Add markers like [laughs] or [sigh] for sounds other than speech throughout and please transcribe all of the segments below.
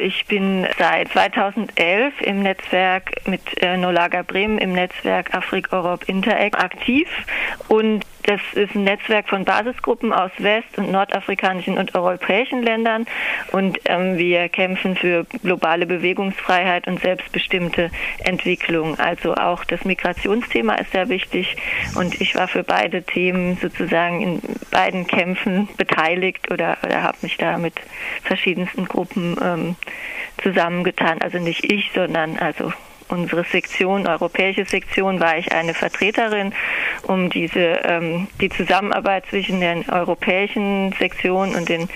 Ich bin seit 2011 im Netzwerk mit äh, Nolaga Bremen im Netzwerk Afrik Europe Interact aktiv und das ist ein Netzwerk von Basisgruppen aus west- und nordafrikanischen und europäischen Ländern und ähm, wir kämpfen für globale Bewegungsfreiheit und selbstbestimmte Entwicklung. Also auch das Migrationsthema ist sehr wichtig und ich war für beide Themen sozusagen in beiden Kämpfen beteiligt oder, oder habe mich da mit verschiedensten Gruppen ähm, zusammengetan. Also nicht ich, sondern also unsere Sektion, europäische Sektion, war ich eine Vertreterin, um diese ähm, die Zusammenarbeit zwischen den europäischen Sektionen und den,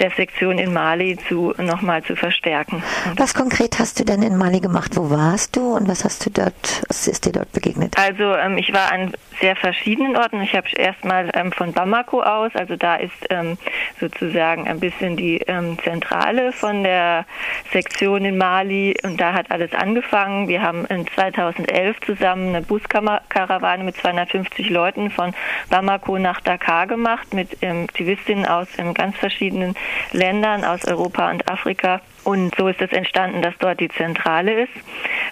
der Sektion in Mali zu nochmal zu verstärken. Was konkret hast du denn in Mali gemacht? Wo warst du und was hast du dort, was ist dir dort begegnet? Also ähm, ich war an sehr verschiedenen Orten. Ich habe erstmal ähm, von Bamako aus, also da ist ähm, sozusagen ein bisschen die ähm, Zentrale von der Sektion in Mali und da hat alles angefangen. Wir haben in 2011 zusammen eine Buskarawane mit 250 Leuten von Bamako nach Dakar gemacht mit ähm, Aktivistinnen aus ähm, ganz verschiedenen Ländern aus Europa und Afrika. Und so ist es entstanden, dass dort die Zentrale ist.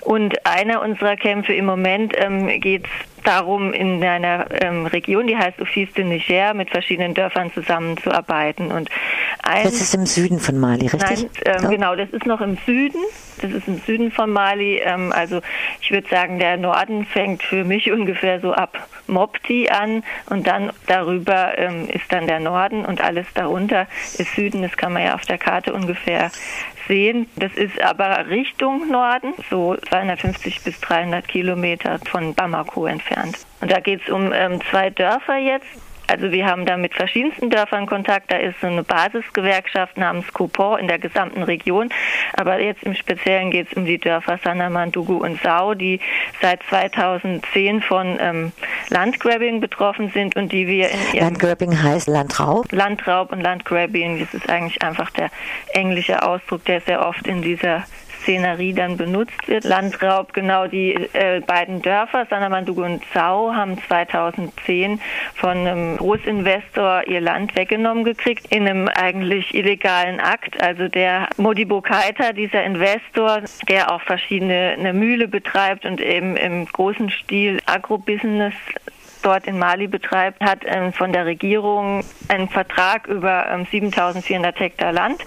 Und einer unserer Kämpfe im Moment ähm, geht darum, in einer ähm, Region, die heißt Office de Niger, mit verschiedenen Dörfern zusammenzuarbeiten. Und ein, das ist im Süden von Mali, richtig? Nein, ähm, ja. genau, das ist noch im Süden. Das ist im Süden von Mali. Ähm, also ich würde sagen, der Norden fängt für mich [laughs] ungefähr so ab Mopti an und dann darüber ähm, ist dann der Norden und alles darunter ist Süden. Das kann man ja auf der Karte ungefähr sehen. Das ist aber Richtung Norden, so 250 bis 300 Kilometer von Bamako entfernt. Und da geht es um ähm, zwei Dörfer jetzt. Also wir haben da mit verschiedensten Dörfern Kontakt. Da ist so eine Basisgewerkschaft namens Coupon in der gesamten Region. Aber jetzt im Speziellen geht es um die Dörfer Sanamandugu und Sau, die seit 2010 von ähm, Landgrabbing betroffen sind und die wir in Landgrabbing heißt Landraub? Landraub und Landgrabbing, das ist eigentlich einfach der englische Ausdruck, der sehr oft in dieser Szenerie dann benutzt wird. Landraub, genau die äh, beiden Dörfer, Sanamandugu und Zau, haben 2010 von einem Großinvestor ihr Land weggenommen gekriegt, in einem eigentlich illegalen Akt. Also der Modibo Keita, dieser Investor, der auch verschiedene eine Mühle betreibt und eben im großen Stil Agrobusiness dort in Mali betreibt, hat ähm, von der Regierung einen Vertrag über ähm, 7400 Hektar Land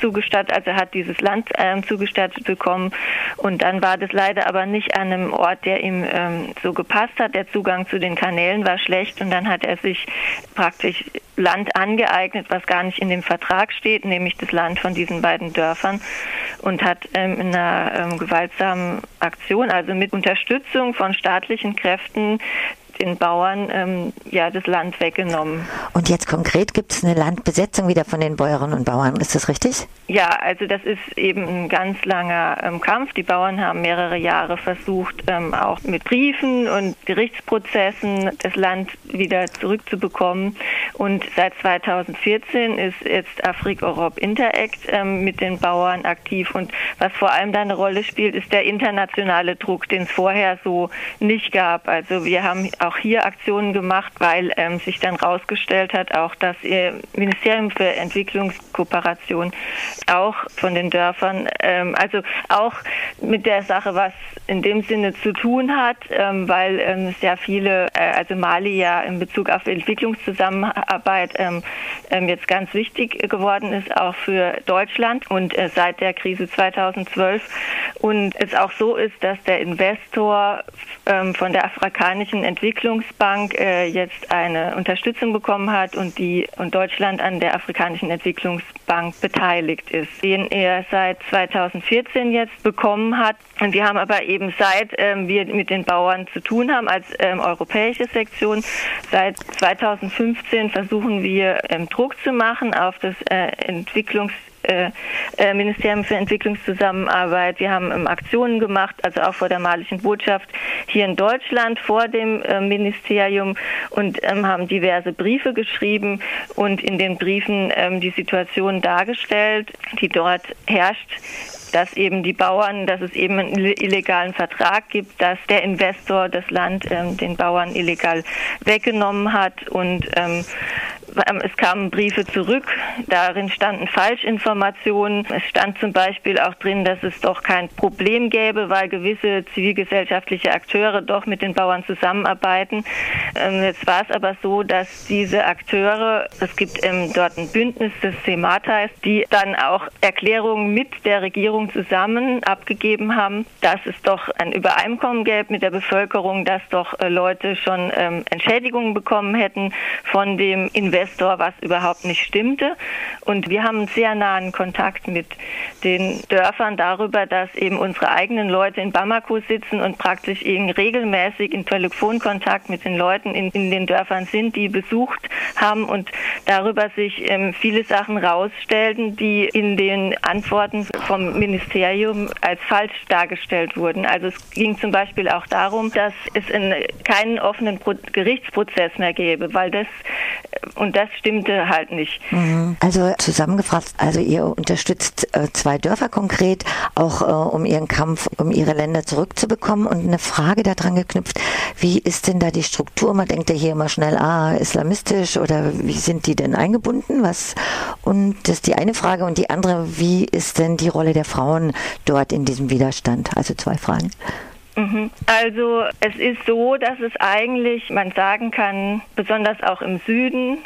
zugestattet, also hat dieses Land ähm, zugestattet bekommen. Und dann war das leider aber nicht an einem Ort, der ihm ähm, so gepasst hat. Der Zugang zu den Kanälen war schlecht und dann hat er sich praktisch Land angeeignet, was gar nicht in dem Vertrag steht, nämlich das Land von diesen beiden Dörfern und hat ähm, in einer ähm, gewaltsamen Aktion, also mit Unterstützung von staatlichen Kräften, den Bauern ähm, ja das Land weggenommen. Und jetzt konkret gibt es eine Landbesetzung wieder von den Bäuerinnen und Bauern, ist das richtig? Ja, also das ist eben ein ganz langer ähm, Kampf. Die Bauern haben mehrere Jahre versucht, ähm, auch mit Briefen und Gerichtsprozessen das Land wieder zurückzubekommen. Und seit 2014 ist jetzt Afrik Europe Interact ähm, mit den Bauern aktiv. Und was vor allem da eine Rolle spielt, ist der internationale Druck, den es vorher so nicht gab. Also wir haben auch hier Aktionen gemacht, weil ähm, sich dann herausgestellt hat, auch das Ministerium für Entwicklungskooperation auch von den Dörfern, ähm, also auch mit der Sache, was in dem Sinne zu tun hat, ähm, weil ähm, sehr viele, äh, also Mali ja in Bezug auf Entwicklungszusammenarbeit ähm, ähm, jetzt ganz wichtig geworden ist, auch für Deutschland und äh, seit der Krise 2012 und es auch so ist, dass der Investor ähm, von der afrikanischen Entwicklung Entwicklungsbank äh, jetzt eine Unterstützung bekommen hat und die und Deutschland an der Afrikanischen Entwicklungsbank beteiligt ist, den er seit 2014 jetzt bekommen hat. Und wir haben aber eben seit ähm, wir mit den Bauern zu tun haben als ähm, europäische Sektion, seit 2015 versuchen wir ähm, Druck zu machen auf das äh, Entwicklungs äh, äh, Ministerium für Entwicklungszusammenarbeit. Wir haben ähm, Aktionen gemacht, also auch vor der malischen Botschaft hier in Deutschland vor dem äh, Ministerium und ähm, haben diverse Briefe geschrieben und in den Briefen ähm, die Situation dargestellt, die dort herrscht dass eben die Bauern, dass es eben einen illegalen Vertrag gibt, dass der Investor das Land ähm, den Bauern illegal weggenommen hat und ähm, Ähm, es kamen Briefe zurück, darin standen Falschinformationen. Es stand zum Beispiel auch drin, dass es doch kein Problem gäbe, weil gewisse zivilgesellschaftliche Akteure doch mit den Bauern zusammenarbeiten. Ähm, jetzt war es aber so, dass diese Akteure, es gibt dort ein Bündnis, CEMAT heißt, die dann auch Erklärungen mit der Regierung zusammen abgegeben haben, dass es doch ein Übereinkommen gäbe mit der Bevölkerung, dass doch äh, Leute schon ähm, Entschädigungen bekommen hätten von dem Investor, was überhaupt nicht stimmte. Und wir haben einen sehr nahen Kontakt mit den Dörfern darüber, dass eben unsere eigenen Leute in Bamako sitzen und praktisch eben regelmäßig in Telefonkontakt mit den Leuten in, in den Dörfern sind, die besucht haben und darüber sich ähm, viele Sachen rausstellten, die in den Antworten vom Ministerium als falsch dargestellt wurden. Also es ging zum Beispiel auch darum, dass es in keinen offenen Pro Gerichtsprozess mehr gäbe, weil das und das stimmte halt nicht. Mhm. Also zusammengefasst, also ihr unterstützt äh, zwei Dörfer konkret, auch äh, um ihren Kampf, um ihre Länder zurückzubekommen. Und eine Frage daran geknüpft, wie ist denn da die Struktur? Man denkt ja hier immer schnell, ah, islamistisch oder wie sind die denn eingebunden? Was? Und das ist die eine Frage. Und die andere, wie ist denn die Rolle der Frauen dort in diesem Widerstand? Also zwei Fragen. Mhm. Also es ist so, dass es eigentlich, man sagen kann, besonders auch im Süden,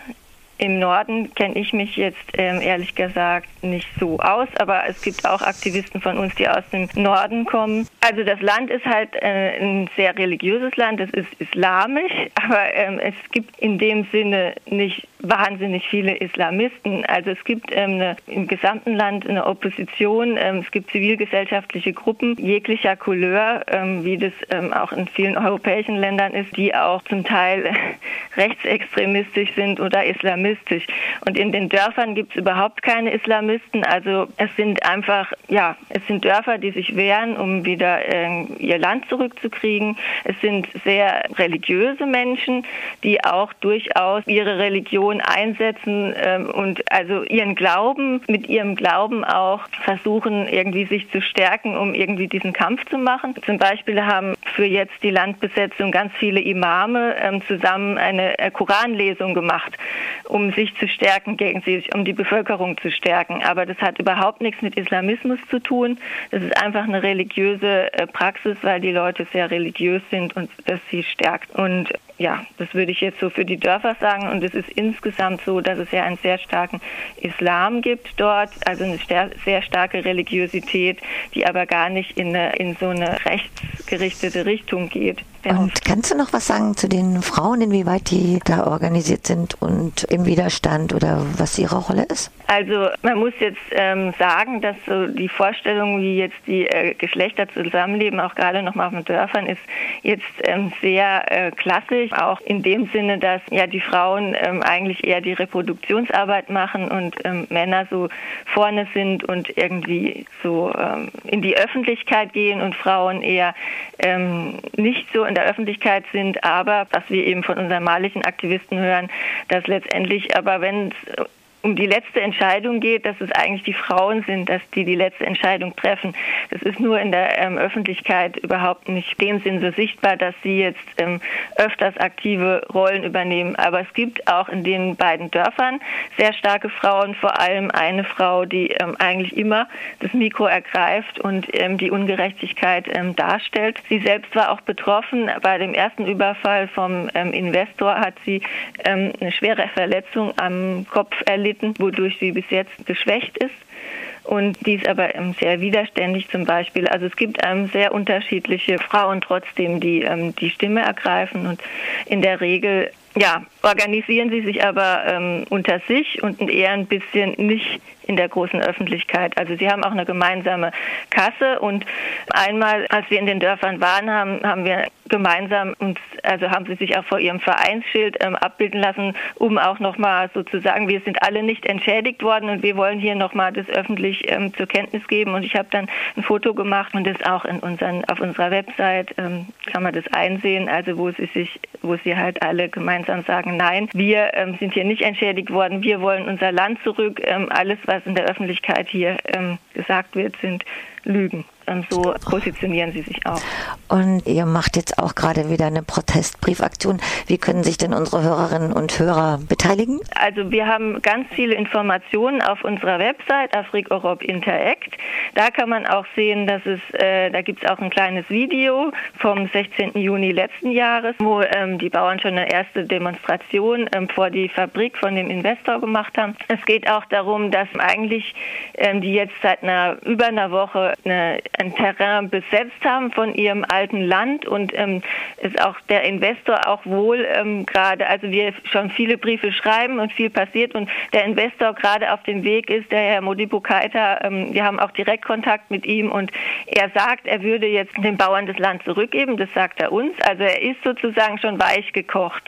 im Norden kenne ich mich jetzt ähm, ehrlich gesagt nicht so aus, aber es gibt auch Aktivisten von uns, die aus dem Norden kommen. Also das Land ist halt äh, ein sehr religiöses Land, es ist islamisch, [laughs] aber ähm, es gibt in dem Sinne nicht wahnsinnig viele Islamisten. Also es gibt ähm, eine, im gesamten Land eine Opposition, ähm, es gibt zivilgesellschaftliche Gruppen jeglicher Couleur, ähm, wie das ähm, auch in vielen europäischen Ländern ist, die auch zum Teil [laughs] rechtsextremistisch sind oder islamistisch. Und in den Dörfern gibt es überhaupt keine Islamisten. Also es sind einfach, ja, es sind Dörfer, die sich wehren, um wieder äh, ihr Land zurückzukriegen. Es sind sehr religiöse Menschen, die auch durchaus ihre Religion einsetzen ähm, und also ihren Glauben, mit ihrem Glauben auch versuchen, irgendwie sich zu stärken, um irgendwie diesen Kampf zu machen. Zum Beispiel haben für jetzt die Landbesetzung ganz viele Imame ähm, zusammen eine äh, Koranlesung gemacht, um sich zu stärken gegen sie, um die Bevölkerung zu stärken. Aber das hat überhaupt nichts mit Islamismus zu tun. Das ist einfach eine religiöse äh, Praxis, weil die Leute sehr religiös sind und das sie stärkt. Und ja, das würde ich jetzt so für die Dörfer sagen. Und es ist insgesamt so, dass es ja einen sehr starken Islam gibt dort, also eine sehr starke Religiosität, die aber gar nicht in, eine, in so eine rechtsgerichtete Richtung geht. Und kannst du noch was sagen zu den Frauen, inwieweit die da organisiert sind und im Widerstand oder was ihre Rolle ist? Also man muss jetzt ähm, sagen, dass so die Vorstellung, wie jetzt die äh, Geschlechter zusammenleben, auch gerade noch mal auf den Dörfern, ist jetzt ähm, sehr äh, klassisch, auch in dem Sinne, dass ja die Frauen ähm, eigentlich eher die Reproduktionsarbeit machen und ähm, Männer so vorne sind und irgendwie so ähm, in die Öffentlichkeit gehen und Frauen eher ähm, nicht so in der Öffentlichkeit sind, aber was wir eben von unseren malischen Aktivisten hören, dass letztendlich aber wenn es um die letzte Entscheidung geht, dass es eigentlich die Frauen sind, dass die die letzte Entscheidung treffen. Das ist nur in der ähm, Öffentlichkeit überhaupt nicht dem Sinn so sichtbar, dass sie jetzt ähm, öfters aktive Rollen übernehmen. Aber es gibt auch in den beiden Dörfern sehr starke Frauen, vor allem eine Frau, die ähm, eigentlich immer das Mikro ergreift und ähm, die Ungerechtigkeit ähm, darstellt. Sie selbst war auch betroffen. Bei dem ersten Überfall vom ähm, Investor hat sie eine schwere Verletzung am Kopf erlebt erlitten, wodurch sie bis jetzt geschwächt ist. Und die ist aber ähm, sehr widerständig zum Beispiel. Also es gibt ähm, sehr unterschiedliche Frauen trotzdem, die ähm, die Stimme ergreifen und in der Regel ja, organisieren sie sich aber ähm, unter sich und eher ein bisschen nicht in der großen Öffentlichkeit. Also sie haben auch eine gemeinsame Kasse und einmal, als wir in den Dörfern waren, haben, haben wir gemeinsam uns, also haben sie sich auch vor ihrem Vereinsschild ähm, abbilden lassen, um auch nochmal sozusagen, wir sind alle nicht entschädigt worden und wir wollen hier nochmal das öffentlich ähm, zur Kenntnis geben. Und ich habe dann ein Foto gemacht und das auch in unseren, auf unserer Website ähm, kann man das einsehen, also wo sie sich, wo sie halt alle gemeinsam sagen, nein, wir ähm, sind hier nicht entschädigt worden, wir wollen unser Land zurück, ähm, alles, was in der Öffentlichkeit hier ähm, gesagt wird, sind Lügen. Und so positionieren sie sich auch. Und ihr macht jetzt auch gerade wieder eine Protestbriefaktion. Wie können sich denn unsere Hörerinnen und Hörer beteiligen? Also wir haben ganz viele Informationen auf unserer Website Afrik Europe Interact. Da kann man auch sehen, dass es, äh, da gibt es auch ein kleines Video vom 16. Juni letzten Jahres, wo ähm, die Bauern schon eine erste Demonstration ähm, vor die Fabrik von dem Investor gemacht haben. Es geht auch darum, dass eigentlich ähm, die jetzt seit einer über einer Woche eine ein Terrain besetzt haben von ihrem alten Land. Und ähm, ist auch der Investor auch wohl ähm, gerade, also wir schon viele Briefe schreiben und viel passiert. Und der Investor gerade auf dem Weg ist, der Herr Modibo Keita, ähm, wir haben auch direkt Kontakt mit ihm. Und er sagt, er würde jetzt den Bauern das Land zurückgeben, das sagt er uns, also er ist sozusagen schon weich gekocht,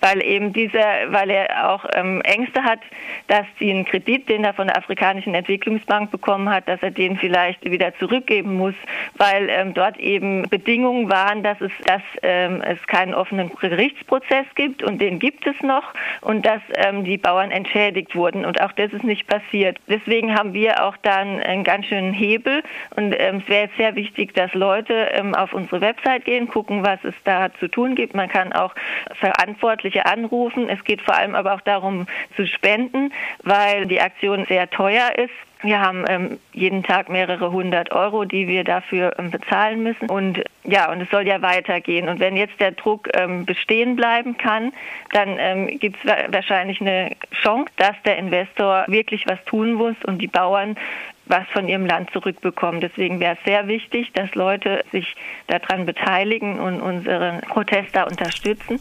weil eben dieser, weil er auch ähm, Ängste hat, dass den Kredit, den er von der Afrikanischen Entwicklungsbank bekommen hat, dass er den vielleicht wieder zurückgeben geben muss, weil ähm, dort eben Bedingungen waren, dass es, dass ähm, es keinen offenen Gerichtsprozess gibt und den gibt es noch und dass ähm, die Bauern entschädigt wurden und auch das ist nicht passiert. Deswegen haben wir auch dann einen ganz schönen Hebel und ähm, es wäre sehr wichtig, dass Leute ähm, auf unsere Website gehen, gucken, was es da zu tun gibt. Man kann auch Verantwortliche anrufen. Es geht vor allem aber auch darum zu spenden, weil die Aktion sehr teuer ist. Wir haben ähm, jeden Tag mehrere hundert Euro, die wir dafür ähm, bezahlen müssen. Und ja, und es soll ja weitergehen. Und wenn jetzt der Druck ähm, bestehen bleiben kann, dann ähm, gibt es wahrscheinlich eine Chance, dass der Investor wirklich was tun muss und die Bauern was von ihrem Land zurückbekommen. Deswegen wäre es sehr wichtig, dass Leute sich daran beteiligen und unseren Protest da unterstützen.